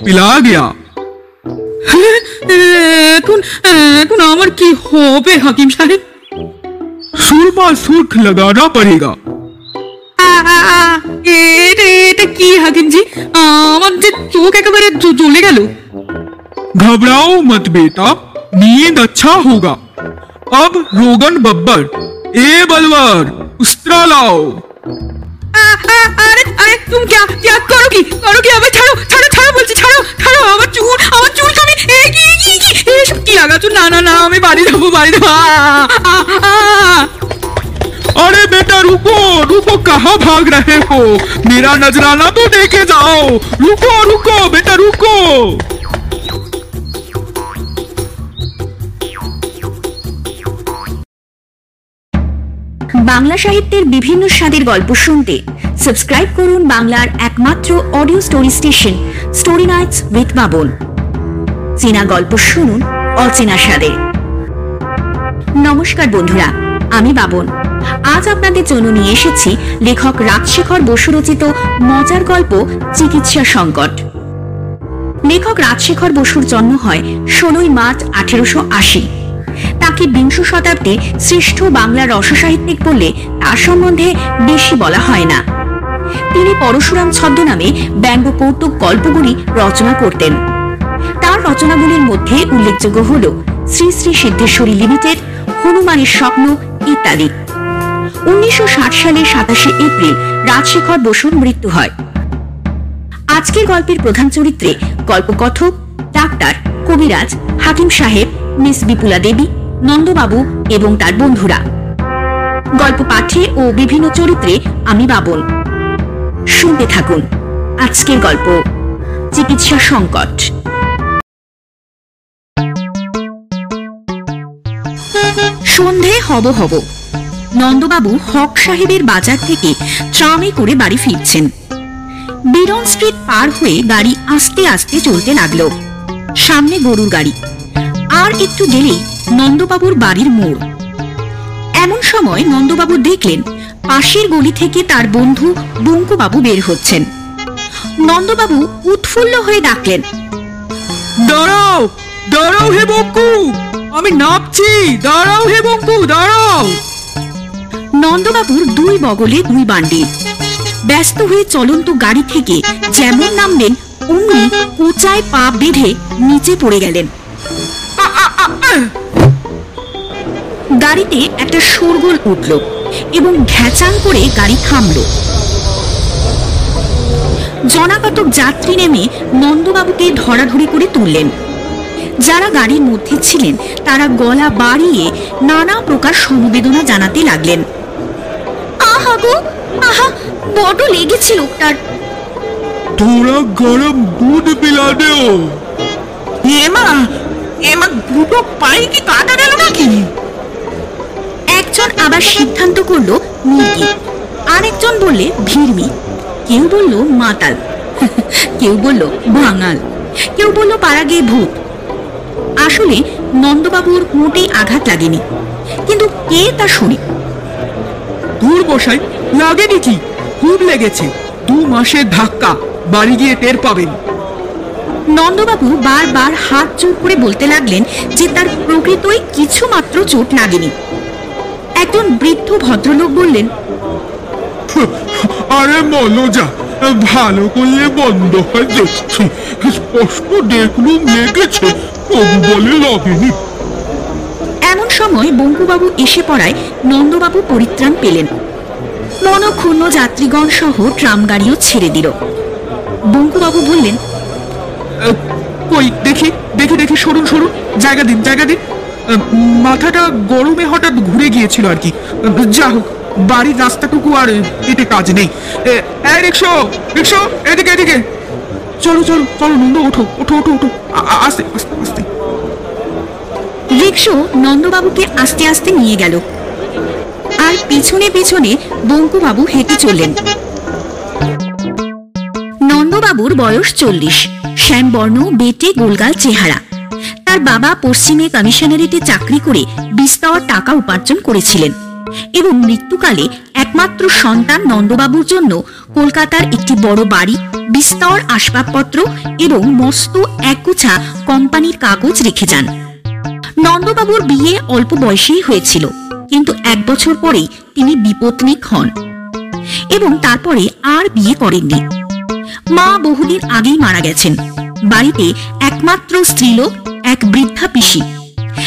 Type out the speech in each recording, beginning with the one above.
पिला गया এখন এখন আমার কি হবে হাকিম সাহেব सुरमा सुर्ख लगाना पड़ेगा আ- আ- আ- এটা এটা কি হাকিমজি আমার যে চোখ একেবারে জ- জ্বলে গেল घबराओ मत बेटा नींद अच्छा होगा अब रोगन बब्बर ए बलवर उस्तरा लाओ আ- আ- আরে আরে তুমি क्या क्या করো কি করো কি আমায় ছাড়ো ছাড়ো ছাড়ো বলছি ছাড়ো ছাড়ো আমার চুল আমার চুল কামি এ কি কি কি এসব কি লাগাচ্ছ না না না আমি বাড়ি যাবো বাড়ি যাবো আ, আ, আ, আ। अरे बेटा रुको रुको कहाँ भाग रहे हो मेरा नजराना तो देखे जाओ रुको रुको बेटा रुको বাংলা সাহিত্যের বিভিন্ন স্বাদের গল্প শুনতে। সাবস্ক্রাইব করুন বাংলার একমাত্র audio story station, story nights with Baban চেনা গল্প শুনুন, অচেনা স্বাদে নমস্কার বন্ধুরা, আমি বাবন আজ আপনাদের জন্য নিয়ে এসেছি লেখক রাজশেখর বসু রচিত মজার গল্প চিকিৎসা সংকট। লেখক রাজশেখর বসুর জন্ম হয় ষোলোই মার্চ আঠেরোশো আশি। তাকে বিংশ শতাব্দীর শ্রেষ্ঠ বাংলা রসসাহিত্যিক বললে তার সম্বন্ধে বেশি বলা হয় না। তিনি পরশুরাম ছদ্মনামে ব্যঙ্গ কৌতুক গল্পগুলি রচনা করতেন। তার রচনাগুলির মধ্যে উল্লেখযোগ্য হল শ্রী শ্রী সিদ্ধেশ্বরী লিমিটেড, হনুমানের স্বপ্ন ইত্যাদি। উনিশশো ষাট সালের সাতাশে এপ্রিল রাজশেখর বসুর মৃত্যু হয়। আজকের গল্পের প্রধান চরিত্রে গল্পকথক ডাক্তার কবিরাজ হাকিম সাহেব মিস বিপুলা দেবী, নন্দবাবু এবং তার বন্ধুরা। গল্প পাঠে ও বিভিন্ন চরিত্রে আমি বাবন শুনতে থাকুন আজকের গল্প, চিকিৎসা সংকট। সন্ধে হব হব। নন্দবাবু হক সাহেবের বাজার থেকে ট্রামে করে বাড়ি ফিরছেন। বিরন স্ট্রিট পার হয়ে গাড়ি আস্তে আস্তে চলতে লাগল। সামনে গরুর গাড়ি। আর একটু গেলেই নন্দবাবুর বাড়ির মোড়। এমন সময় নন্দবাবু দেখলেন পাশের গলি থেকে তার বন্ধু বঙ্কুবাবু বের হচ্ছেন। নন্দবাবু উৎফুল্ল হয়ে ডাকলেন দাঁড়াও দাঁড়াও হে বঙ্কু আমি নাপছি দাঁড়াও হে বঙ্কু দাঁড়াও। নন্দবাবুর দুই বগলে দুই বান্ডিল ব্যস্ত হয়ে চলন্ত গাড়ি থেকে যেমন নামলেন অমনি কোচায় পা বেঁধে নিচে পড়ে গেলেন। গাড়িতে একটা শোরগোল উঠল এবং ঘ্যাচাং করে গাড়ি থামল। জনাকতক যাত্রী নেমে নন্দবাবুকে ধরাধরি করে তুললেন। যারা গাড়ির মধ্যে ছিলেন তারা গলা বাড়িয়ে নানা প্রকার সমবেদনা জানাতে লাগলেন। আহা গো আহা বড় লেগেছে লোকটার। তোরা গরম দুধ বিলাদেও এমা এমা দুটো পাই কি কাটা গেল নাকি? একজন আবার সিদ্ধান্ত করল মুরগি আরেকজন বললে ভিড়মি। কেউ বলল মাতাল। কেউ বলল ভাঙাল। কেউ বলল পাড়া গিয়ে ভূত। আসলে নন্দবাবুর মোটেই আঘাত লাগেনি। কিন্তু কে তা শুনে? দূর বসাই লাগেনি কি? খুব লেগেছে। দু মাসের ধাক্কা বাড়ি গিয়ে টের পাবেন। নন্দবাবু বারবার হাত জোর করে বলতে লাগলেন যে তার প্রকৃতই কিছু মাত্র চোট লাগেনি। একজন বৃদ্ধ ভদ্রলোক বললেন আরে মনোজা ভালো করলে বন্ধ হয়ে দেখছি স্পষ্ট দেখলুম লেগেছে তবু বলে লাগেনি। এমন সময় বঙ্কুবাবু এসে পড়ায় নন্দবাবু পরিত্রাণ পেলেন। মনক্ষুণ্ণ যাত্রীগণ সহ ট্রাম গাড়িও ছেড়ে দিল। বঙ্কুবাবু বললেন কই দেখি দেখি দেখি সরুন সরুন জায়গা দিন জায়গা দিন। মাথাটা গরমে হঠাৎ ঘুরে গিয়েছিল আর কি। যা হোক, বাড়ির রাস্তাটুকু আর এতে কাজ নেই। রিক্সো রিক্সো, এদিকে এদিকে। চলো চলো চলো, নন্দ, ওঠো ওঠো ওঠো ওঠো। আস্তে আস্তে আস্তে। রিক্সো নন্দবাবুকে আস্তে আস্তে নিয়ে গেল। আর পিছনে পিছনে বঙ্কুবাবু হেঁটে চললেন। নন্দবাবুর বয়স চল্লিশ। শ্যামবর্ণ, বেটে, গোলগাল চেহারা। তার বাবা পশ্চিমে কমিশনারেটে চাকরি করে বিস্তর টাকা উপার্জন করেছিলেন এবং মৃত্যুকালে একমাত্র সন্তান নন্দবাবুর জন্য কলকাতার একটি বড় বাড়ি বিস্তর আসবাবপত্র এবং মস্ত একগুছা কোম্পানির কাগজ রেখে যান। নন্দবাবুর বিয়ে অল্প বয়সেই হয়েছিল, কিন্তু এক বছর পরেই তিনি বিপত্নিক হন এবং তারপরে আর বিয়ে করেননি। মা বহুদিন আগেই মারা গেছেন। বাড়িতে একমাত্র স্ত্রীলোক এক বৃদ্ধা পিসি।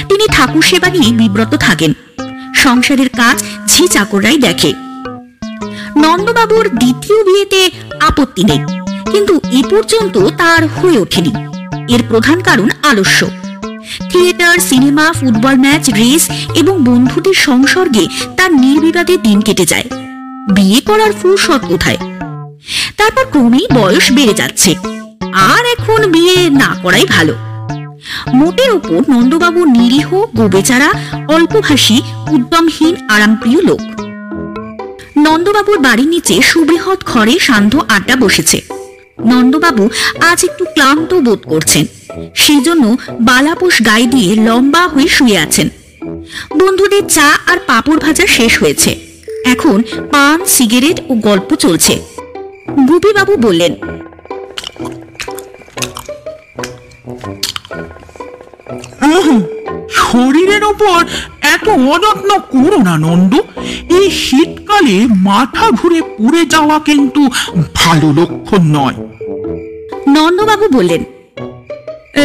তিনি ঠাকুর সেবা নিয়ে বিব্রত থাকেন। সংসারের কাজ ঝি চাকররাই দেখে। নন্দবাবুর দ্বিতীয় বিয়েতে আপত্তি নেই, কিন্তু এ পর্যন্ত তার হয়ে ওঠেনি। এর প্রধান কারণ আলস্য। Theatre, cinema, football match, race এবং বন্ধুদের সংসর্গে তার নির্বিবাদে দিন কেটে যায়। বিয়ে করার ফুরসত কোথায়? তারপর ক্রমেই বয়স বেড়ে যাচ্ছে। আর এখন বিয়ে না করাই ভালো। মোটের ওপর নন্দবাবু নিরীহ গোবেচারা অল্পভাষী উদ্যমহীন, আরামপ্রিয় লোক। নন্দবাবুর বাড়ির নিচে সুবৃহৎ ঘরে সান্ধ্য আড্ডা বসেছে। নন্দবাবু আজ একটু ক্লান্ত বোধ করছেন। সেজন্য বালাপোষ গায়ে দিয়ে লম্বা হয়ে শুয়ে আছেন। বন্ধুদের চা আর পাপড় ভাজা শেষ হয়েছে। এখন পান, সিগারেট ও গল্প চলছে। গুপিবাবু বললেন শরীরের ওপর এত অযত্ন করো না নন্দ। এই শীতকালে মাথা ঘুরে পুড়ে যাওয়া কিন্তু ভালো লক্ষণ নয়। নন্দবাবু বললেন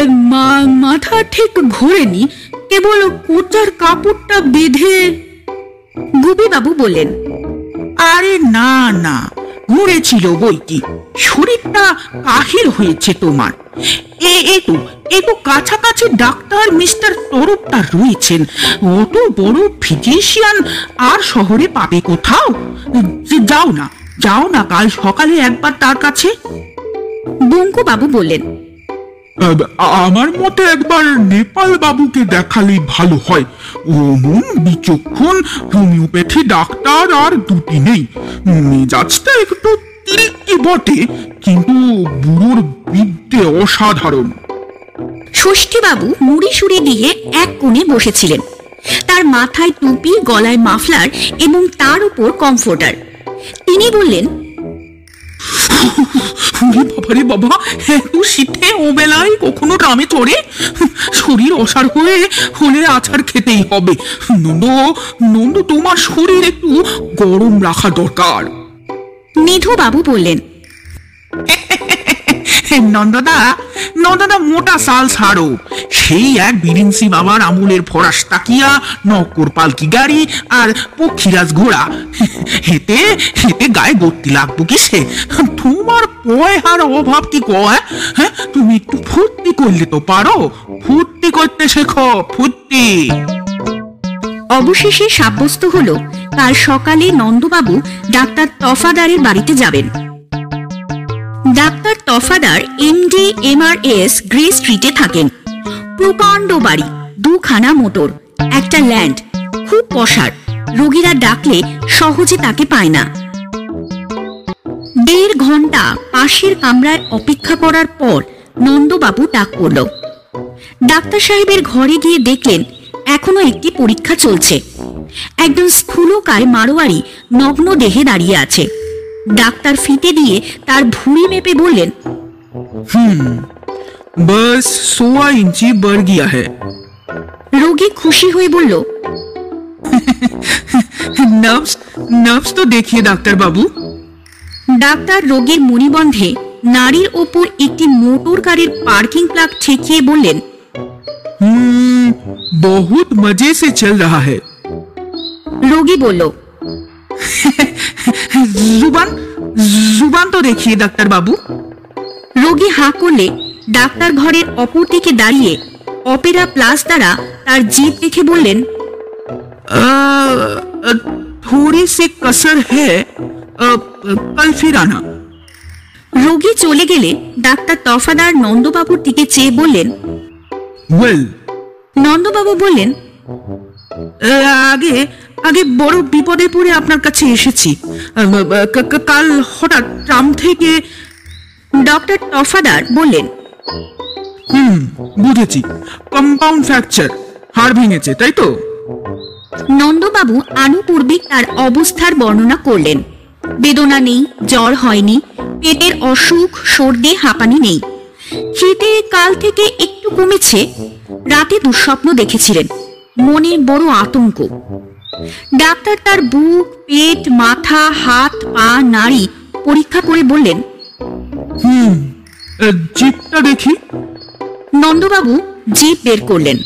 মা- মাথা ঠিক ঘোরেনি কেবল কোটার কাপড়টা বেঁধে গুপিবাবু বললেন আরে না না। ঘুরেছিল বই কি শরীরটা কাহিল হয়েছে তোমার। এ এ তো এ তো কাছাকাছি ডাক্তার মিস্টার তরফদার রয়েছেন। অত বড় ফিজিশিয়ান আর শহরে পাবে কোথাও? যাও না যাও না, কাল সকালে একবার তার কাছে। বঙ্কুবাবু বললেন আমার মতে একবার নেপাল বাবুকে দেখালেই ভালো হয়। বিচক্ষণ, হোমিওপ্যাথি, ডাক্তার আর দুটি নেই। মেজাজটা একটু বটে, কিন্তু বুড়োর বিদ্যে অসাধারণ। ষষ্ঠীবাবু মুড়ি সুড়ি দিয়ে এক কোণে বসেছিলেন। তার মাথায় টুপি, গলায় মাফলার এবং তার উপর কমফোর্টার। তিনি বললেন বাবারে বাবা এত শীতে ও বেলায় কখনো গ্রামে চড়ে? শরীর অসার হয়ে হলে আছাড় খেতেই হবে। নন্দ নন্দ তোমার শরীর একটু গরম রাখা দরকার। নিধুবাবু বললেন নন্দদা। নন্দদা মোটা সাল ছাড়ো। সেই এক বিরিন্সি বাবার আমুলের ফরাস তাকিয়া পালকি গাড়ি আর ঘোড়া। হেতে হেতে গায়ে গতি লাগবো তোমার পয়হার অভাব কি কয়? হ্যাঁ? তুমি একটু ফুর্তি করলে তো পারো। ফুর্তি করতে শেখো, ফুর্তি। অবশেষে সাব্যস্ত হলো, কাল সকালে নন্দবাবু ডাক্তার তফাদারের বাড়িতে যাবেন। Doctor Tafadar MD MRS Grey স্ট্রিটে থাকেন। প্রকাণ্ড বাড়ি, দুখানা মোটর, একটা ল্যান্ড, খুব পশার রোগীরা ডাকলে সহজে তাকে পায় না। দেড় ঘণ্টা পাশের কামরায় অপেক্ষা করার পর নন্দবাবু ডাক পড়ল। ডাক্তার সাহেবের ঘরে গিয়ে দেখলেন, এখনও একটি পরীক্ষা চলছে। একজন স্থূলকায় মারোয়ারি নগ্ন দেহে দাঁড়িয়ে আছে। ডাক্তার ফিতে দিয়ে তার ভুঁড়ি মেপে বললেন बस सोलह इंची बढ़ गया है রোগী খুশি হয়ে বলল নার্ভস নার্ভস তো দেখিয়ে ডাক্তার বাবু ডাক্তার রোগীর মণিবন্ধে নারীর ওপর একটি মোটর গাড়ির পার্কিং প্লাগ ঠেকিয়ে বললেন हम्म, बहुत मजे से चल रहा है রোগী বলল जुबान जुबान तो देखिए डॉक्टर बाबू রোগী হাঁ করলে ডাক্তার ঘরের অপর দিকে দাঁড়িয়ে অপেরা প্লাস দ্বারা তার জিভ দেখে বললেন अ, अ, थोड़ी सी कसर है अ, कल फिर आना রোগী চলে গেলে ডাক্তার তফাদার নন্দবাবুর দিকে চেয়ে বললেন ওয়েল নন্দবাবু বললেন আগে আগে বড় বিপদে পড়ে আপনার কাছে এসেছি। কাল হঠাৎ ট্রাম থেকে ডক্টর তফাদার বললেন হুম বুঝেছি। কম্পাউন্ড ফ্র্যাকচার হাড় ভেঙেছে তাই তো? নন্দবাবু আনুপূর্বিক তার অবস্থার বর্ণনা করলেন। বেদনা নেই জ্বর হয়নি পেটের অসুখ সর্দি হাঁপানি নেই। খিদে কাল থেকে একটু কমেছে রাতে দুঃস্বপ্ন দেখেছিলেন। মনে বড় আতঙ্ক। ডাক্তার তার বুক পেট মাথা হাত পা নাড়ি পরীক্ষা করে বললেন হুম জিপটা দেখি। নন্দবাবু জিভ বের করলেন।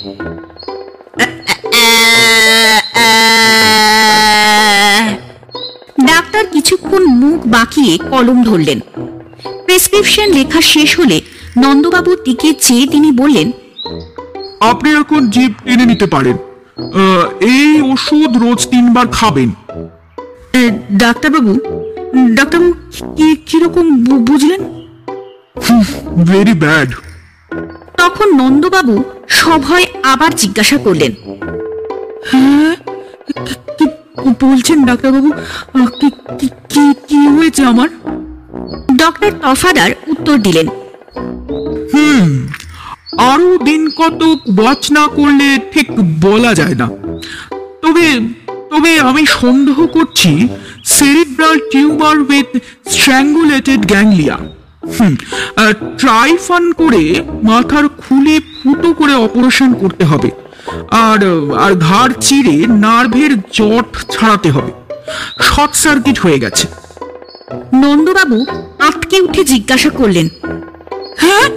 ডাক্তার কিছুক্ষণ মুখ বাঁকিয়ে কলম ধরলেন। প্রেসক্রিপশন লেখা শেষ হলে নন্দবাবুর দিকে চেয়ে তিনি বললেন আপনি এখন জিপ টেনে নিতে পারেন। আহ, এই ওষুধ রোজ তিনবার খাবেন। ডাক্তারবাবু ডাক্তারবাবু কি কীরকম বু- বুঝলেন? ভেরি ব্যাড তখন নন্দবাবু সভয় আবার জিজ্ঞাসা করলেন। কি বলছেন ডাক্তারবাবু? আহ, কি কি- কি কি হয়েছে আমার? ডক্টর তফাদার উত্তর দিলেন। আরও দিন কতক ওয়াচ না করলে ঠিক বলা যায় না। তবে তবে আমি সন্দেহ করছি cerebral tumour with strangulated ganglia trephine করে মাথার খুলে ফুটো করে অপারেশন করতে হবে। আর আর ঘাড় চিরে নার্ভের জট ছাড়াতে হবে। শর্ট সার্কিট হয়ে গেছে। নন্দবাবু আটকে উঠে জিজ্ঞাসা করলেন। হ্যাঁ?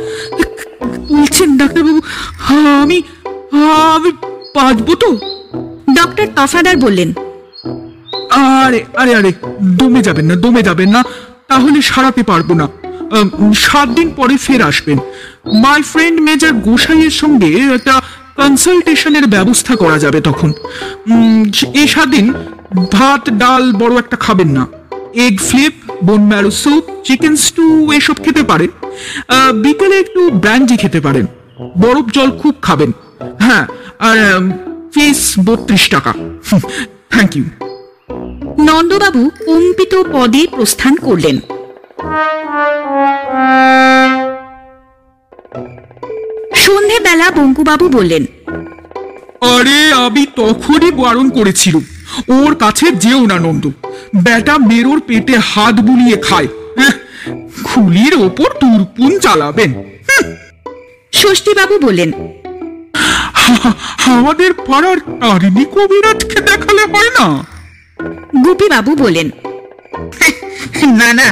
বলছেন ডাক্তারবাবু? হ্যাঁ, আমি আমি বাঁচবো তো। ডক্টর তফাদার বললেন। আরে আরে আরে দমে যাবেন না দমে যাবেন না তাহলে সারাতে পারব না। সাত দিন পরে ফের আসবেন। মাই ফ্রেন্ড মেজর গোসাইয়ের সঙ্গে একটা কনসালটেশনের ব্যবস্থা করা যাবে তখন। এই সাত দিন ভাত ডাল বড় একটা খাবেন না। Egg flip bone marrow soup chicken stew এসব খেতে পারেন। বিকেলে একটু ব্র্যান্ডি খেতে পারেন। বরফ জল খুব খাবেন। হ্যাঁ আর ফিস বত্রিশ টাকা। থ্যাংক ইউ নন্দবাবু কম্পিত পদে প্রস্থান করলেন। সন্ধেবেলা বঙ্কুবাবু বললেন আরে আমি তখনই বারণ করেছিলাম। ওর কাছে যেও না নন্দ। বেটা মেরোর পেটে হাত বুলিয়ে খায়। খুলির ওপর তুরপুন চালাবেন। ষষ্ঠীবাবু বললেন আমাদের পাড়ার তারিণী কবিরাজকে দেখালে হয় না? গুপিবাবু বললেন না না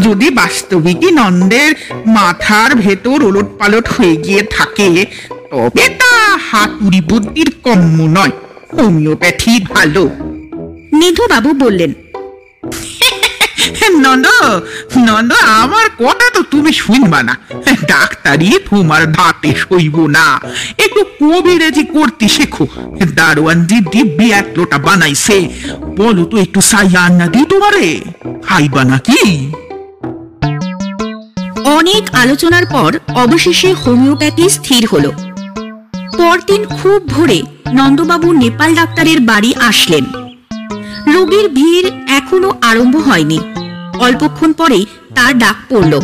যদি বাস্তবিকই নন্দের মাথার ভেতর ওলট পালট হয়ে গিয়ে থাকে তবে তা হাতুড়ি বুদ্ধির কম্য নয়। হোমিওপ্যাথি ভালো। নিধুবাবু বললেন নন্দ নন্দ আমার কথা তো তুমি শুনবা না। ডাক্তারি তোমার ধাতে সইব না। একটু কবিরাজি করতে শেখো দারোয়ানজি দিব্যি এক লোটা বানাইছে বলো তো একটু সাইয়া আন্না দি তোমারে। খাইবা নাকি? অনেক আলোচনার পর অবশেষে হোমিওপ্যাথি স্থির হলো। পরদিন খুব ভোরে নন্দবাবু নেপাল ডাক্তারের বাড়ি আসলেন। রোগীর ভিড় এখনও আরম্ভ হয়নি। অল্পক্ষণ পরেই তার ডাক পড়ল।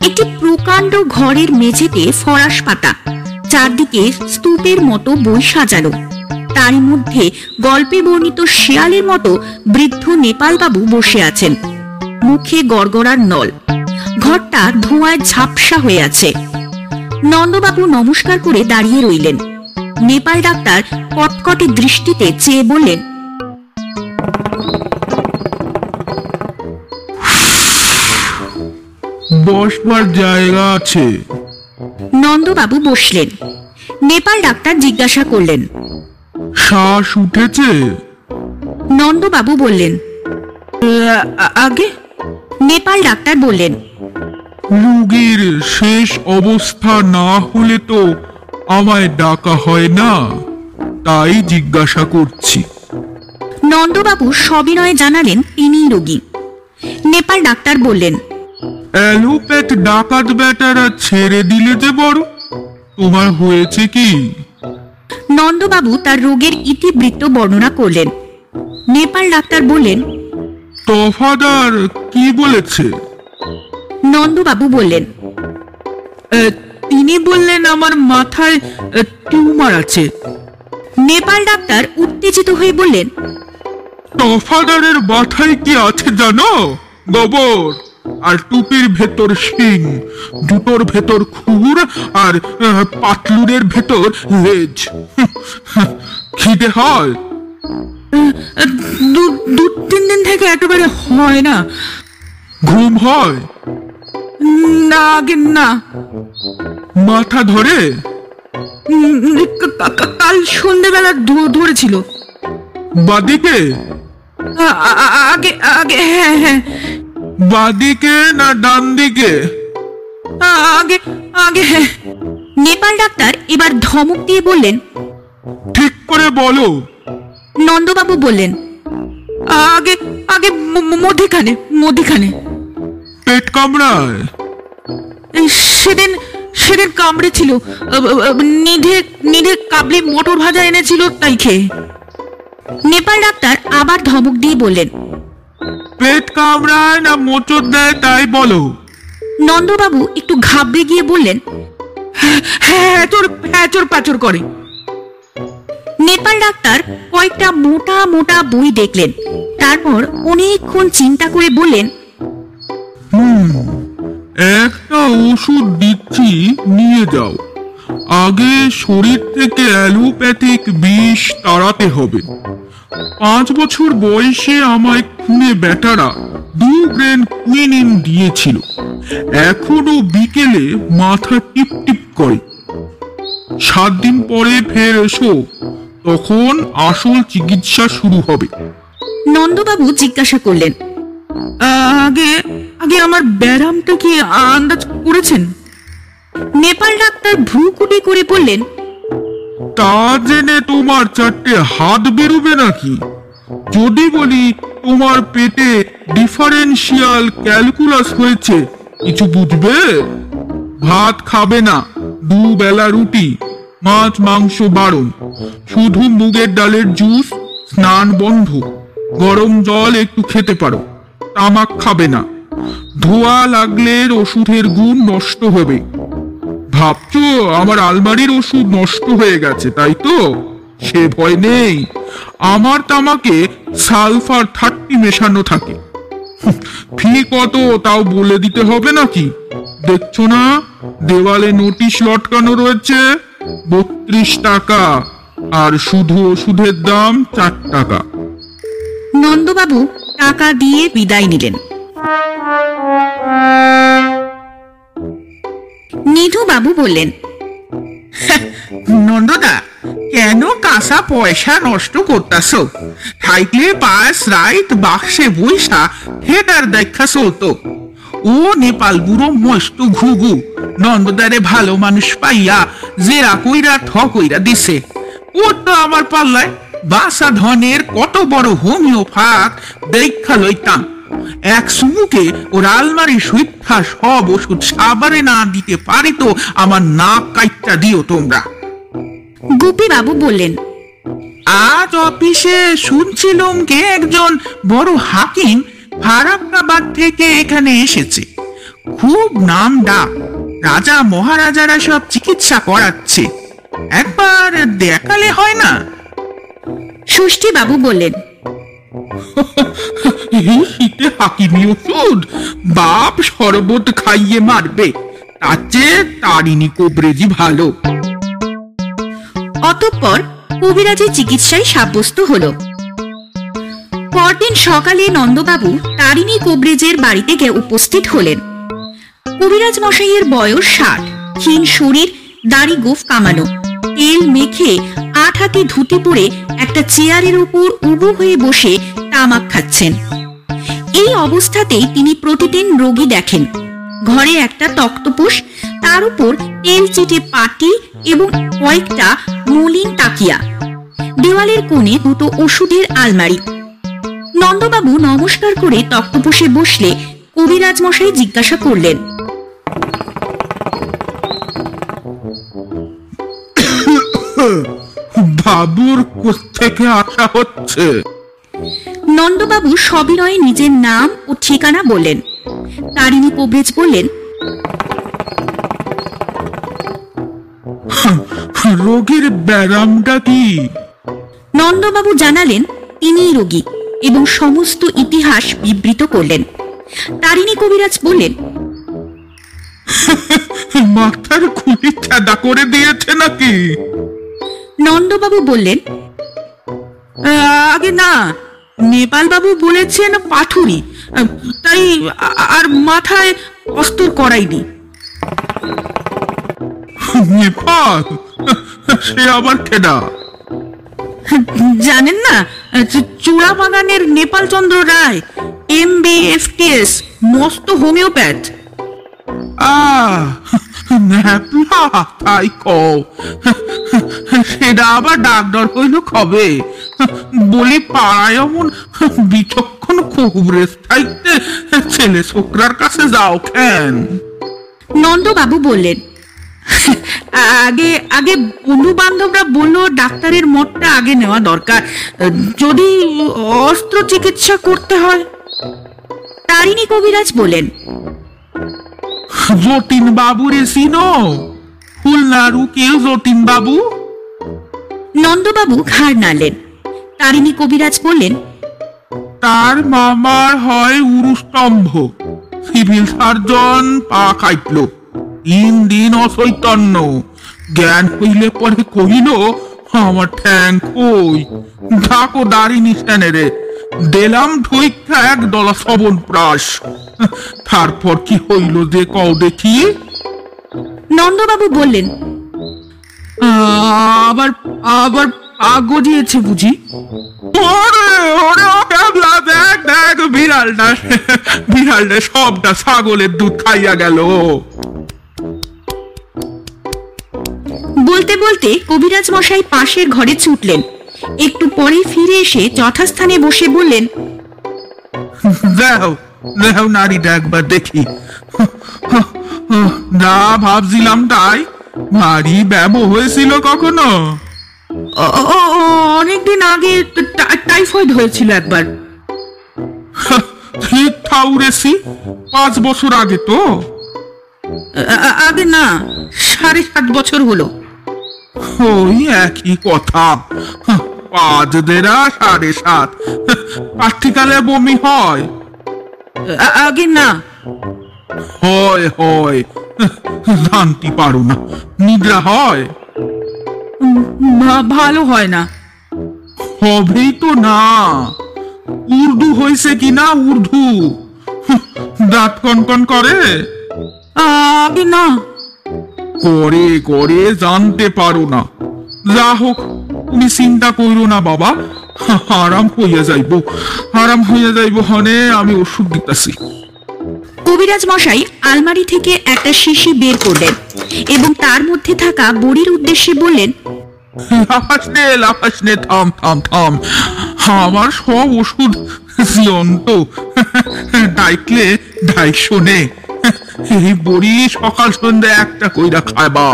একটি প্রকাণ্ড ঘরের মেঝেতে ফরাস পাতা, চারদিকে স্তূপের মতো বই সাজানো। তার মধ্যে গল্পে বর্ণিত শিয়ালের মতো বৃদ্ধ নেপালবাবু বসে আছেন। মুখে গড়গড়ার নল। ঘরটা ধোঁয়ায় ঝাপসা হয়ে আছে। নন্দবাবু নমস্কার করে দাঁড়িয়ে রইলেন। নেপাল ডাক্তার কটকটে দৃষ্টিতে চেয়ে বললেন বসবার জায়গা আছে। নন্দবাবু বসলেন। নেপাল ডাক্তার জিজ্ঞাসা করলেন শ্বাস উঠেছে? নন্দবাবু বললেন আগে? নেপাল ডাক্তার বললেন রুগীর শেষ অবস্থা না হলে তো আমায় ডাকা হয় না। তাই জিজ্ঞাসা করছি। নন্দবাবু সবিনয়ে জানালেন তিনিই রোগী। নেপাল ডাক্তার বললেন অ্যালোপ্যাথ ডাকাত ব্যাটারা ছেড়ে দিলে যে বড়? তোমার হয়েছে কি? নন্দবাবু তার রোগের ইতিবৃত্ত বর্ণনা করলেন। নেপাল ডাক্তার বললেন তফাদার কি বলেছে? নন্দবাবু বললেন আহ, তিনি বললেন আমার মাথায় টিউমার আছে। নেপাল ডাক্তার উত্তেজিত হয়ে বললেন তফাদারের মাথায় কি আছে জানো? গোবর আর টুপির ভেতর শিং জুতোর ভেতর খুর আর আহ, পাতলুরের ভেতর লেজ। খিদে হয়? দু দু তিন দিন থেকে একেবারে হয় না। ঘুম হয়? না আগে না মাথা ধরে? উম, কা- কা- কা- কাল সন্ধেবেলা ধ- ধরেছিল। বাদিকে? আ- আ- আ- আগে আগে হ্যাঁ হ্যাঁ। বাদিকে না ডান দিকে আ- আগে আগে হ্যাঁ। নেপাল ডাক্তার এবার ধমক দিয়ে বললেন ঠিক করে বলো। নন্দবাবু বললেন আগে আগে ম- ম- মধ্যিখানে মধ্যিখানে। পেট কামড়ায়। সেদিন সেদিন নিধে নিধে কাবলি মটর ভাজা এনেছিল তাই খেয়ে। নেপাল ডাক্তার আবার ধমক দিয়ে বললেন পেট কামড়ায় না দেয় তাই বলো। নন্দবাবু একটু ঘাবড়ে গিয়ে বললেন হ্যাঁ তোর প্যাচর প্যাচর করে। নেপাল ডাক্তার কয়েকটা মোটা মোটা বই দেখলেন। তারপর অনেকক্ষণ চিন্তা করে বললেন একটা ওষুধ দিচ্ছি, নিয়ে যাও। আগে শরীর থেকে অ্যালোপ্যাথিক বিষ তাড়াতে হবে। পাঁচ বছর বয়সে আমায় খুনে বেটারা দু গ্রেন কুইনিন দিয়েছিল। এখনও বিকেলে মাথা টিপ টিপ করে। সাত দিন পরে ফের এসো, তখন আসল চিকিৎসা শুরু হবে। নন্দবাবু জিজ্ঞাসা করলেন আগে আগে আমার ব্যারামটা কি আন্দাজ করেছেন? নেপাল ডাক্তার ভ্রুকুটি করে বললেন তা জেনে তোমার চারটে হাত বেরোবে নাকি? যদি বলি তোমার পেটে ডিফারেন্সিয়াল ক্যালকুলাস হয়েছে কিছু বুঝবে? ভাত খাবে না দুবেলা রুটি মাছ মাংস বারণ। শুধু মুগের ডালের জুস স্নান বন্ধ। গরম জল একটু খেতে পারো। তামাক খাবে না। ধোয়া লাগলে ওষুধের গুণ নষ্ট হবে। ভাবছ আমার আলমারির ওষুধ নষ্ট হয়ে গেছে, তাই তো? সে ভয় নেই। আমার তামাকে সালফার থার্টি মেশানো থাকে। ফি কত তাও বলে দিতে হবে নাকি? দেখছ না? দেওয়ালে নোটিশ লটকানো রয়েছে, বত্রিশ টাকা। আর শুধু ওষুধের দাম চার টাকা। নন্দবাবু টাকা দিয়ে বিদায় নিলেন। নিধু বাবু বললেন নন্দদা, কেন কাঁচা পয়সা নষ্ট করতাছ? থাইকলে পাস, রাইত, বাক্সে বইসা হেডার দেখা চলতো। ও নেপাল বুড়ো মস্ত ঘুঘু, নন্দদারে ভালো মানুষ পাইয়া জেরা কইরা ঠ কইরা দিছে। ও তো আমার পাল্লায় বাসা ধনের কত বড় হোমিও ফাঁক দেখা লইতাম। এক সুমুকে ওর আলমারি সুইথা সব ওষুধ সাবারে না দিতে পারি তো আমার নাক কাইটটা দিও তোমরা। গুপি বাবু বললেন আজ অফিসে শুনছিলাম কে একজন বড় হাকিম ফারাক্কাবাদ থেকে এখানে এসেছে। খুব নাম ডাক রাজা মহারাজারা সব চিকিৎসা করাচ্ছে। একবার দেখালে হয় না? ষষ্ঠী বাবু বললেন এই শীতে হাকিমি ওষুধ বাপ শরবত খাইয়ে মারবে তার চেয়ে তারিণী কোবরেজি ভালো। অতঃপর কবিরাজের চিকিৎসায় সাব্যস্ত হল। পরদিন সকালে নন্দবাবু তারিণী কোবরেজের বাড়িতে গিয়ে উপস্থিত হলেন। কবিরাজ মশাইয়ের বয়স ষাট ক্ষীণ শরীর দাড়ি গোফ কামানো। তেল মেখে আট হাতে ধুতি পরে একটা চেয়ারের উপর উবু হয়ে বসে তামাক খাচ্ছেন। এই অবস্থাতেই তিনি প্রতিদিন রোগী দেখেন। ঘরে একটা তক্তপোষ, তার উপর তেল চিটে পাটি এবং কয়েকটা মলিন তাকিয়া। দেওয়ালের কোণে দুটো ওষুধের আলমারি। নন্দবাবু নমস্কার করে তক্তপোষে বসলে কবিরাজ মশাই জিজ্ঞাসা করলেন বাবুর থেকে আসা হচ্ছে? নন্দবাবু সবিনয়ে নিজের নাম ও ঠিকানা বললেন তারিণী কবিরাজ বললেন রোগীর ব্যারামটা কি? নন্দবাবু জানালেন তিনিই রোগী এবং সমস্ত ইতিহাস বিবৃত করলেন। তারিণী কবিরাজ বললেন মাথার খুলি চাঁদা করে দিয়েছে নাকি? নন্দবাবু বললেন আগে না নেপাল বাবু বলেছেন পাথুরি তাই আর মাথায় অস্তর করাইনি। নেপাল? সে আবার কেডা? জানেন না চূড়া বাগানের Nepal Chandra Roy M B F TS মস্ত হোমিওপ্যাথ। তাই কও। সেটা আবার ডাক্তার হইল কবে? বলি পাড়ায় বিচক্ষণ ছেলে ছোকরার কাছে যাও কেন? নন্দবাবু বললেন আগে আগে বন্ধু বান্ধবরা বলল ডাক্তারের মতটা আগে নেওয়া দরকার যদি অস্ত্র চিকিৎসা করতে হয়। তারিণী কবিরাজ বললেন যতীন বাবু রে চিনো বাবু? নন্দবাবু ঘাড় নাড়লেন। তারিণী কবিরাজ বললেন তার মামার হয় উরুস্তম্ভ। সিভিল সার্জন পা কাটল তিন দিন অচৈতন্য। জ্ঞান হইলে পরে কহিল আমার ঠ্যাং কই? ঢাকো দাঁড়িনি সেনেরে। দিলাম ঢুইকা এক দলা সবন প্রাস। তারপর কি হইল যে কও দেখি? নন্দবাবু বললেন আবার আবার পা গজিয়েছে বুঝি। দেখ দেখ বিড়ালটা বিড়ালটা সবটা ছাগলের দুধ খাইয়া গেল। বলতে বলতে কবিরাজ মশাই পাশের ঘরে ছুটলেন। একটু পরে ফিরে এসে যথাস্থানে বসে বললেন দেও দেও নারীটা একবার দেখি। না ভাবছিলাম তাই ভারী ব্যাম হয়েছিল কখনো? অ- অ- অ- অনেকদিন আগে টা- টাইফয়েড হয়েছিল একবার। ঠিক ঠাউরেছি পাঁচ বছর আগে তো। আ- আ- আগে না সাড়ে সাত বছর হলো। ওই একই কথা। পাঁচ দেড়া সাড়ে সাত। প্রার্থিকালে বমি হয়। আ- আগে না হয় হয়। জানতে পারো না। নিদ্রা হয়। ভা- ভালো হয় না। হবেই তো না। উর্দু হয়েছে কি না উর্দু? দাঁত কনকন করে? আগে না। করে করে জানতে পারো না। যা হোক তুমি চিন্তা করো না বাবা। আরাম হইয়া যাইব। আরাম হইয়া যাইব হনে। আমি ওষুধ দিতেছি। কবিরাজ মশাই আলমারি থেকে একটা শিশি বের করলেন এবং তার মধ্যে থাকা বড়ির উদ্দেশ্যে বললেন লাফাস নে লাফাস নে থাম থাম থাম। আমার সব ওষুধ জিয়ন্ত ডাইকলে ডাই শোনে। এই বড়ি সকাল সন্ধ্যা একটা কইরা খাবা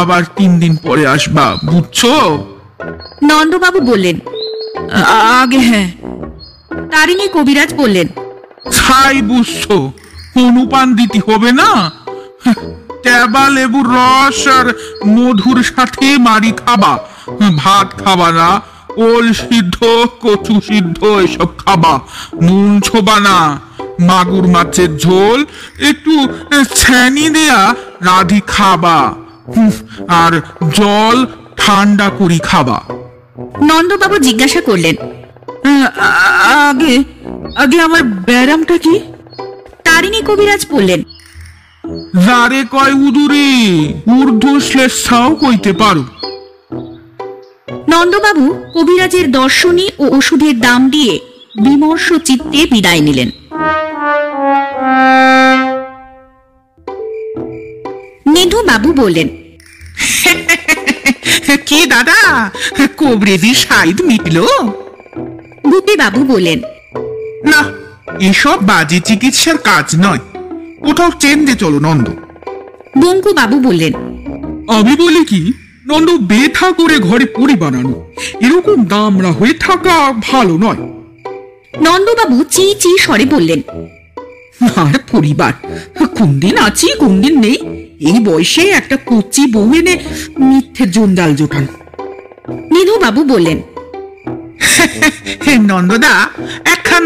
আবার তিন দিন পরে আসবা বুঝছ? নন্দবাবু বললেন আগে হ্যাঁ। তারিণী কবিরাজ বললেন ছাই বুঝছ অনুপান দিতে হবে না? ট্যাবা লেবুর রস আর মধুর সাথে মারি খাবা। ভাত খাবা না ওল সিদ্ধ কচু সিদ্ধ এসব খাবা। নুন ছোবা না মাগুর মাছের ঝোল একটু ছ্যানি দেয়া রাধি খাবা। আর জল ঠান্ডা করি খাবা। নন্দবাবু জিজ্ঞাসা করলেন আগে আগে আমার ব্যারামটা কি? তারিণী কবিরাজ বললেন যারে কয় উদুরে ঊর্ধ্ব শ্লেষাও কইতে পারো। নন্দবাবু কবিরাজের দর্শনী ও ওষুধের দাম দিয়ে বিমর্ষ চিত্তে বিদায় নিলেন। নিধু বাবু বললেন কি দাদা? কবরেজি সাইদ মিটলো? গুপি বাবু বললেন না এসব বাজে চিকিৎসার কাজ নয়। কোথাও চেঞ্জে চলো নন্দ। বঙ্কু বাবু বললেন আমি বলি কি নন্দ বেথা করে ঘরে পরি বানানো। এরকম দামরা হয়ে থাকা ভালো নয়। নন্দবাবু চি চি স্বরে বললেন আর পরিবার কোন দিন আছি কোন দিন নেই। এই বয়সে একটা কচি বউ এনে মিথ্যে জঞ্জাল জোটান। নিধুবাবু বললেন নন্দদা একখান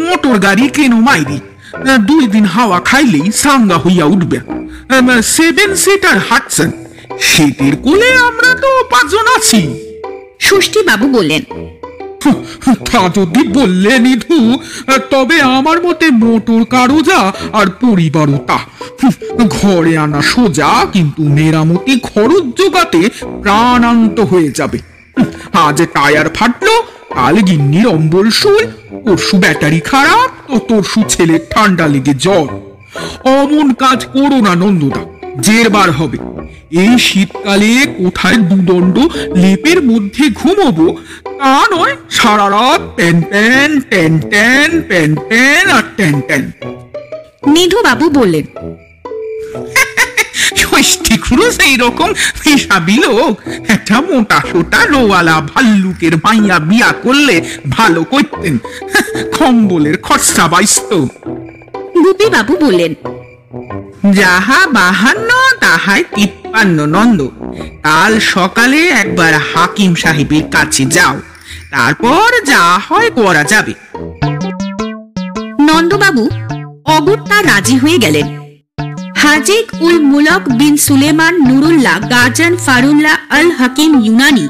মোটর গাড়ি কেন মাইরি? দুই দিন হাওয়া খাইলেই সাঙ্গা হইয়া উঠবে। সেভেন সিটার হাটসন কোলে আমরা তো পাঁচজন আছি। ষষ্ঠীবাবু বললেন তা যদি বললে নিধু তবে আমার মতে মোটর কারও যা আর পরিবারও তা। ঘরে আনা সোজা কিন্তু মেরামতি খরচ জোগাতে প্রাণান্ত হয়ে যাবে। আজ টায়ার ফাটলো কাল গিন্নির অম্বল শুল পরশু ব্যাটারি খারাপ তো তরশু ছেলের ঠান্ডা লেগে জ্বর। অমন কাজ করো না নন্দদা জেরবার হবে। এই শীতকালে কোথায় দুদণ্ড লেপের মধ্যে ঘুমোবো? তা নয় সারা রাত প্যান প্যান ট্যান ট্যান প্যান প্যান আর ট্যান ট্যান। নিধুবাবু বললেন ষষ্ঠী খুরুস এইরকম হিসাবি লোক। একটা মোটা সোটা রোয়ালা ভাল্লুকের মাইয়া বিয়া করলে ভালো করতেন। খরচা বাইস্ত বললেন যাহা বাহান্ন তাহাই তিপ্পান্ন নন্দ। কাল সকালে একবার হাকিম সাহেবের কাছে যাও। তারপর যা হয় করা যাবে। নন্দবাবু অগত্যা রাজি হয়ে গেলেন। হাজিক উল মুলক বিন সুলেমান নুরুল্লাহ গার্জান ফারুল্লাহ আল হাকিম ইউনানি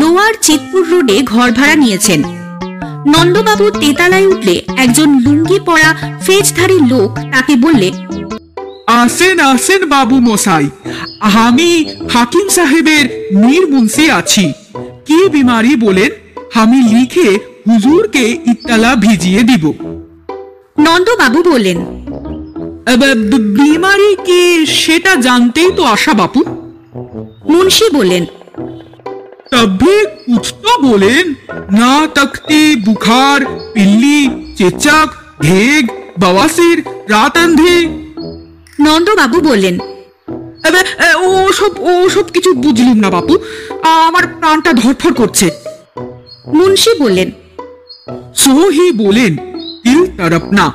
লোয়ার চিতপুর রোডে ঘর ভাড়া নিয়েছেন। নন্দবাবু তেতালায় উঠলে একজন লুঙ্গি পরা ফেজধারী লোক তাকে বললে আসেন আসেন বাবু মশাই আমি হাকিম সাহেবের মীর মুন্সি আছি। কি বিমারি বলেন আমি লিখে হুজুরকে ইত্তালা ভিজিয়ে দিব। নন্দবাবু বললেন বিমারি কি সেটা জানতেই তো আশা বাপু মুন্সি বললেন तभी कुछ तो बोलेन ना तख्ती बुखार पिल्ली चेचक भेग बवासीर रात अंधी নন্দবাবু বললেন এবে, এ, ওসব ওসব কিছু বুঝলুম না বাপু আমার প্রাণটা ধরফর করছে মুন্সি বললেন সো হি বলেন তিল তরফ না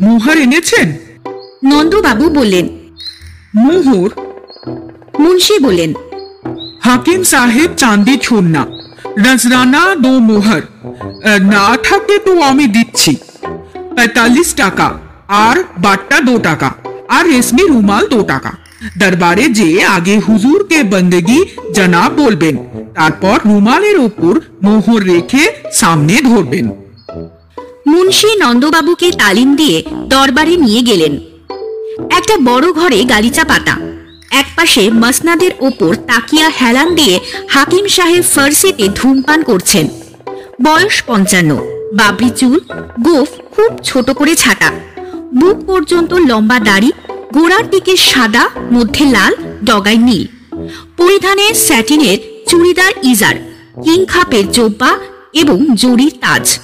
মোহর এনেছেন নন্দবাবু বললেন মোহর? মুন্সি বললেন হাকিম সাহেব চাঁদি ছন্না নজরানা দো মোহর না থাকে তো আমি দিচ্ছি। পঁয়তাল্লিশ টাকা আর বাট্টা দো টাকা আর রেশমি রুমাল দো টাকা। দরবারে যে আগে হুজুরকে বন্দেগি জনাব বলবেন তারপর রুমালের ওপর মোহর রেখে সামনে ধরবেন। মুন্সি নন্দবাবুকে তালিম দিয়ে দরবারে নিয়ে গেলেন। একটা বড় ঘরে গালিচা পাতা। একপাশে মসনাদের ওপর তাকিয়া হেলান দিয়ে হাকিম সাহেব ফার্সিতে ধূমপান করছেন। বয়স পঞ্চান্ন, বাবরি চুল, গোফ খুব ছোট করে ছাটা। বুক পর্যন্ত লম্বা দাড়ি, গোড়ার দিকে সাদা, মধ্যে লাল, ডগায় নীল। পরিধানে স্যাটিনের চুড়িদার ইজার কিং খাপের জোব্বা এবং জরির তাজ।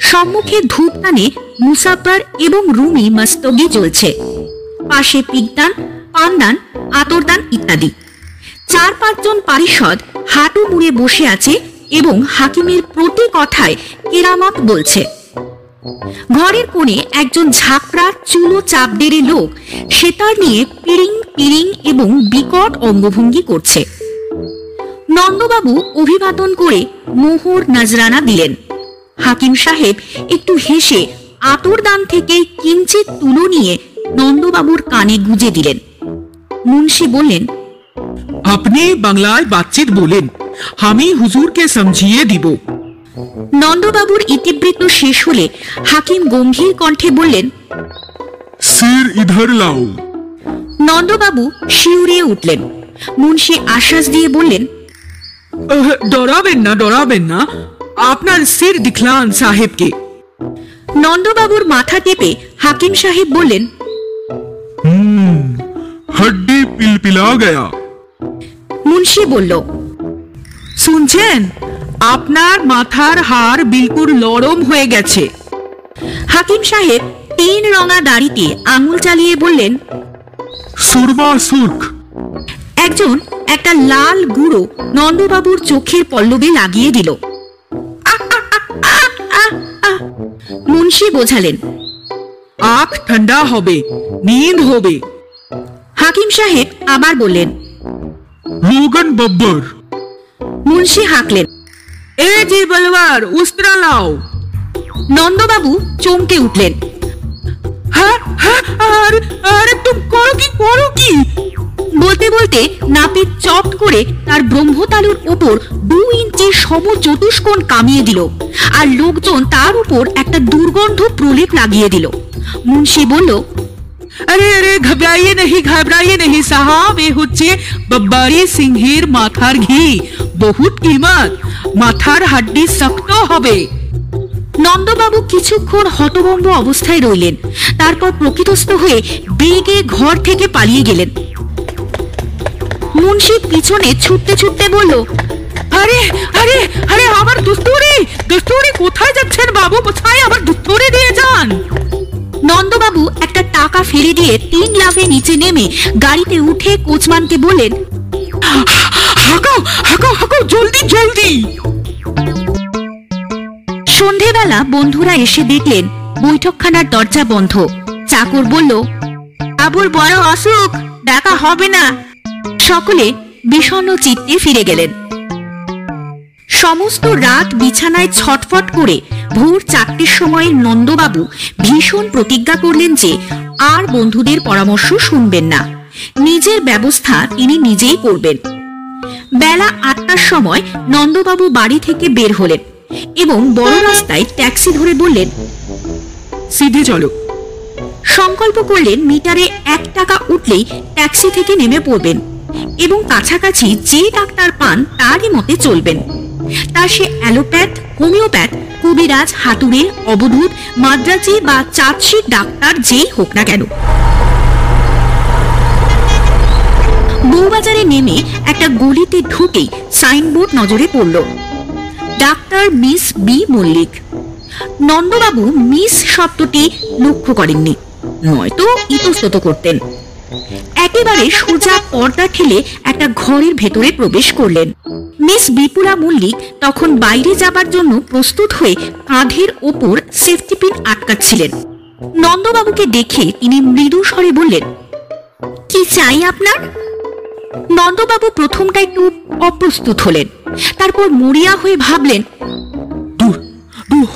সম্মুখে ধূপদানে মুসাফার এবং রুমি মস্তগি জ্বলছে। পাশে পিকদান পানদান আতরদান ইত্যাদি। চার পাঁচজন পারিষদ হাঁটু মুড়ে বসে আছে এবং হাকিমের প্রতি কথায় কেরামত বলছে। ঘরের কোণে একজন ঝাপড়া চুলো চাপ ডেরে লোক সেতার নিয়ে পিড়িং পিড়িং এবং বিকট অঙ্গভঙ্গি করছে। নন্দবাবু অভিবাদন করে মোহর নজরানা দিলেন। হাকিম সাহেব একটু হেসে আতর দান থেকে কিঞ্চিৎ তুলো নিয়ে নন্দবাবুর কানে গুজে দিলেন। মুন্সি বললেন আপনি বাংলায় বাচ্চিত বলেন আমি হুজুরকে সমঝিয়ে দিব। নন্দবাবুর ইতিবৃত্ত শেষ হলে হাকিম গম্ভীর কণ্ঠে বললেন সির ইধার লাও। নন্দবাবু শিউরিয়ে উঠলেন। মুন্সি আশ্বাস দিয়ে বললেন ডরাবেন না ডরাবেন না। আপনার সির দিখলান সাহেবকে। নন্দবাবুর মাথা টেপে হাকিম সাহেব বললেন হুম হড্ডি পিলপিলা গয়া। মুন্সি বলল শুনছেন? আপনার মাথার হার বিলকুল নরম হয়ে গেছে। হাকিম সাহেব তিন রঙা দাড়িতে আঙুল চালিয়ে বললেন সুরবা সুর্খ। একজন একটা লাল গুঁড়ো নন্দবাবুর চোখের পল্লবে লাগিয়ে দিল। মুন্সি বোঝালেন আখ ঠান্ডা হবে নিন্দ হবে। হাকিম সাহেব আবার বললেন রোগান বব্বর। মুন্সি হাঁকলেন এ জি বলবার উস্ত্রা লাও নন্দবাবু চমকে উঠলেন হ্যাঁ হ্যাঁ আর আরে করো কি করো কি? বলতে বলতে নাপিত চট করে তার ব্রহ্মতালুর ওপর দু ইঞ্চি সমচতুষ্কোণ কামিয়ে দিল আর লোকজন তার উপর একটা দুর্গন্ধ প্রলেপ লাগিয়ে দিল। মুন্সি বলল আরে আরে ঘাবড়াইয়ে নেহি ঘাবড়াইয়ে নেহি সাহাব এ হচ্ছে বাব্বারি সিংহের মাথার ঘি। বহুত কিমত মাথার হাড্ডি শক্ত হবে। নন্দবাবু কিছুক্ষণ হতভম্ব অবস্থায় রইলেন। তারপর প্রকৃতস্থ হয়ে বেগে ঘর থেকে পালিয়ে গেলেন। মুন্সি পিছনে ছুটতে ছুটতে বলল, আরে আরে আরে, আমার দুস্তুরি দুস্তুরি কোথায় যাচ্ছেন বাবু? কোথায় আমার দুস্তুরি দিয়ে যান? নন্দবাবু একটা টাকা ফেলে দিয়ে তিন লাফে নিচে নেমে গাড়িতে উঠে কোচমানকে বললেন, হাঁকাও হাঁকাও হাঁকাও, জলদি জলদি! সন্ধেবেলা বন্ধুরা এসে দেখলেন বৈঠকখানার দরজা বন্ধ। চাকর বলল আবুর বড় অসুখ, দেখা হবে না। সকলে বিষণ্ণ চিত্তে ফিরে গেলেন। সমস্ত রাত বিছানায় ছটফট করে ভোর চারটের সময় নন্দবাবু ভীষণ প্রতিজ্ঞা করলেন যে আর বন্ধুদের পরামর্শ শুনবেন না। নিজের ব্যবস্থা তিনি নিজেই করবেন। বেলা আটটার সময় নন্দবাবু বাড়ি থেকে বের হলেন এবং বড় রাস্তায় ট্যাক্সি ধরে বললেন সিধে চলো। সংকল্প করলেন মিটারে এক টাকা উঠলেই ট্যাক্সি থেকে নেমে পড়বেন। এবং কাছাকাছি যে ডাক্তার পান তারই মতে চলবেন। তার সে অ্যালোপ্যাথ, হোমিওপ্যাথ, কবিরাজ হাতুড়ে অবধূত, মাদ্রাজি বা চাঁদশির ডাক্তার যেই হোক না কেন। বউবাজারে নেমে একটা গলিতে ঢুকেই সাইনবোর্ড নজরে পড়ল, doctor miss B Mallick. নন্দবাবু miss শব্দটি লক্ষ্য করেননি, নয়তো ইতস্তত করতেন। একেবারে সোজা পর্দা ঠেলে একটা ঘরের ভেতরে প্রবেশ করলেন। মিস বিপুলা মল্লিক তখন বাইরে যাবার জন্য প্রস্তুত হয়ে কাঁধের ওপর সেফটি পিন আটকাচ্ছিলেন। নন্দবাবুকে দেখে তিনি মৃদু স্বরে বললেন, কি চাই আপনার? নন্দবাবু প্রথমটা একটু অপ্রস্তুত হলেন। তারপর মরিয়া হয়ে ভাবলেন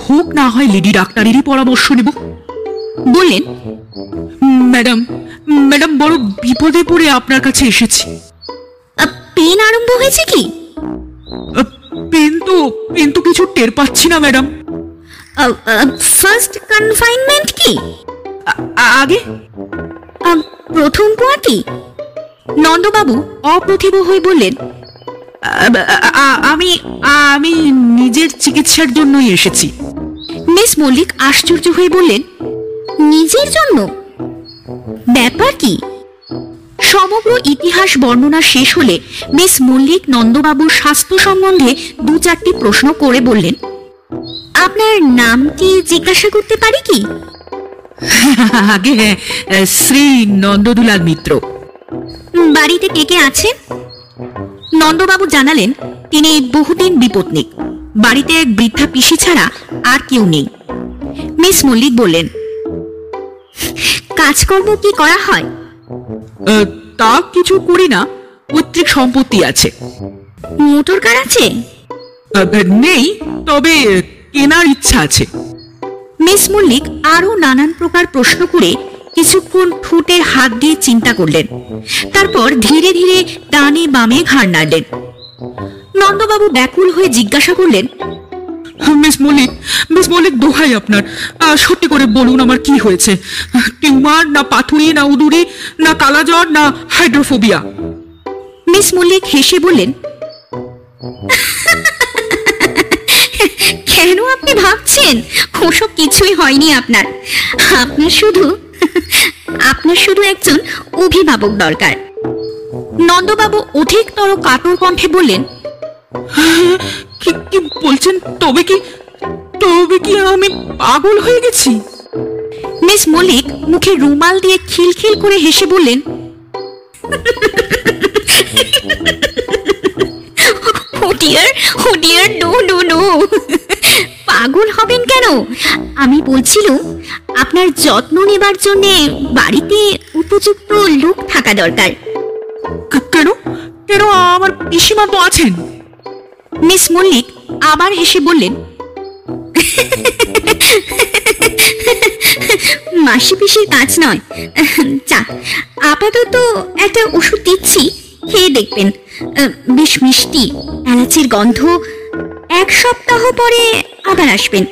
হোক না হয় লেডি ডাক্তারেরই পরামর্শ নেব। বললেন ম্যাডাম ম্যাডাম বড় বিপদে পড়ে আপনার কাছে এসেছি। পেন আরম্ভ হয়েছে কি? পেন তো পেন তো কিছু টের পাচ্ছি না ম্যাডাম। ফার্স্ট কনফাইনমেন্ট কি? আগে? প্রথম পোয়াটি নন্দবাবু অপ্রতিভ হয়ে বললেন আমি আমি নিজের চিকিৎসার জন্যই এসেছি। মিস মল্লিক আশ্চর্য হয়ে বললেন নিজের জন্য? ব্যাপার কি? সমগ্র ইতিহাস বর্ণনা শেষ হলে মিস মল্লিক নন্দবাবুর স্বাস্থ্য সম্বন্ধে দু চারটি প্রশ্ন করে বললেন আপনার নামটি জিজ্ঞাসা করতে পারি কি? আগে শ্রী নন্দদুলাল মিত্র। বাড়িতে কে কে আছেন? নন্দবাবু জানালেন তিনি বহুদিন বিপত্নিক। বাড়িতে এক বৃদ্ধা পিসি ছাড়া আর কেউ নেই। মিস মল্লিক বললেন কাজকর্ম কি করা হয়? তা কিছু করি না। পৈতৃক সম্পত্তি আছে। মোটর কার আছে? নেই তবে কেনার ইচ্ছা আছে। মিস মল্লিক আরও নানান প্রকার প্রশ্ন করে কিছুক্ষণ ঠোঁটে হাত দিয়ে চিন্তা করলেন। তারপর ধীরে ধীরে ডানে বামে ঘাড় নাড়লেন। নন্দবাবু ব্যাকুল হয়ে জিজ্ঞাসা করলেন মিস মল্লিক মিস মল্লিক দোহাই আপনার। সত্যি করে বলুন আমার কি হয়েছে। টিউমার না পাথুরি না উদুরি না কালাজ্বর না হাইড্রোফোবিয়া। মিস মল্লিক হেসে বললেন কেন আপনি ভাবছেন? ওসব কিছুই হয়নি আপনার। আপনার শুধু আপনার শুধু একজন অভিভাবক দরকার। নন্দবাবু অধিকতর কাতর কণ্ঠে বললেন কি কি বলছেন তবে কি তবে কি আমি পাগল হয়ে গেছি? মিস মল্লিক মুখে রুমাল দিয়ে খিলখিল করে হেসে বললেন dear oh dear no no no পাগল হবেন কেন? আমি বলছিলাম আপনার যত্ন নেবার জন্য বাড়িতে উপযুক্ত লোক থাকা দরকার। কেন? কেন আমার পিসিমা তো আছেন? মিস মল্লিক আবার হেসে বললেন, মাসি পিসির কাজ নয়। চা আপাতত একটা ওষুধ দিচ্ছি, খেয়ে দেখবেন। বেশ মিষ্টি, এলাচির গন্ধ, এক সপ্তাহ পরে আবার আসবেন।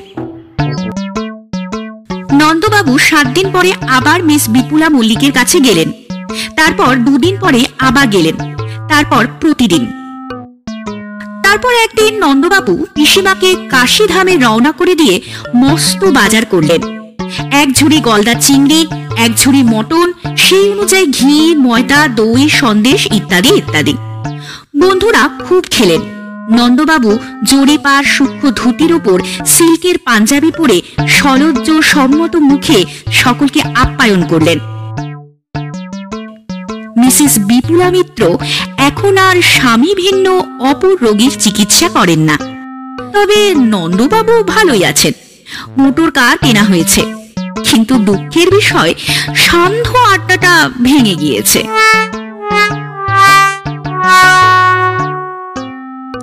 নন্দবাবু সাত দিন পরে আবার মিস বিপুলা মল্লিকের কাছে গেলেন। তারপর দুদিন পরে আবার গেলেন। তারপর প্রতিদিন। তারপর একদিন নন্দবাবু পিসিমাকে কাশিধামে রওনা করে দিয়ে মস্ত বাজার করলেন। এক ঝুড়ি গলদা চিংড়ি, এক ঝুড়ি মটন, সেই অনুযায়ী ঘি, ময়দা, দই, সন্দেশ ইত্যাদি ইত্যাদি। বন্ধুরা খুব খেলেন। নন্দবাবু জোরে পার সূক্ষ্ম ধুতির ওপর সিল্কের পাঞ্জাবি পরে সলজ্জ সম্মত মুখে সকলকে আপ্যায়ন করলেন। মিসেস বিপুলা মিত্র, এখন আর স্বামী ভিন্ন অপর রোগীর চিকিৎসা করেন না। তবে নন্দবাবু ভালোই আছেন। মোটর কার কেনা হয়েছে? কিন্তু দুঃখের বিষয়, সান্ধ্য আড্ডাটা ভেঙে গিয়েছে।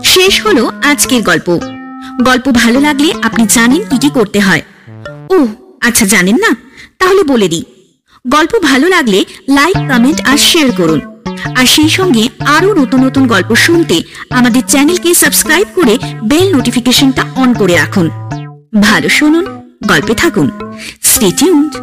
শেষ হলো আজকের গল্প। গল্প ভালো লাগলে আপনি জানেন কি কি করতে হয়। ও আচ্ছা জানেন না, তাহলে বলে দিই। গল্প ভালো লাগলে লাইক কমেন্ট আর শেয়ার করুন। আর সেই সঙ্গে আরও নতুন নতুন গল্প শুনতে আমাদের চ্যানেলকে সাবস্ক্রাইব করে বেল নোটিফিকেশনটা অন করে রাখুন। ভালো শুনুন, গল্পে থাকুন। Stay tuned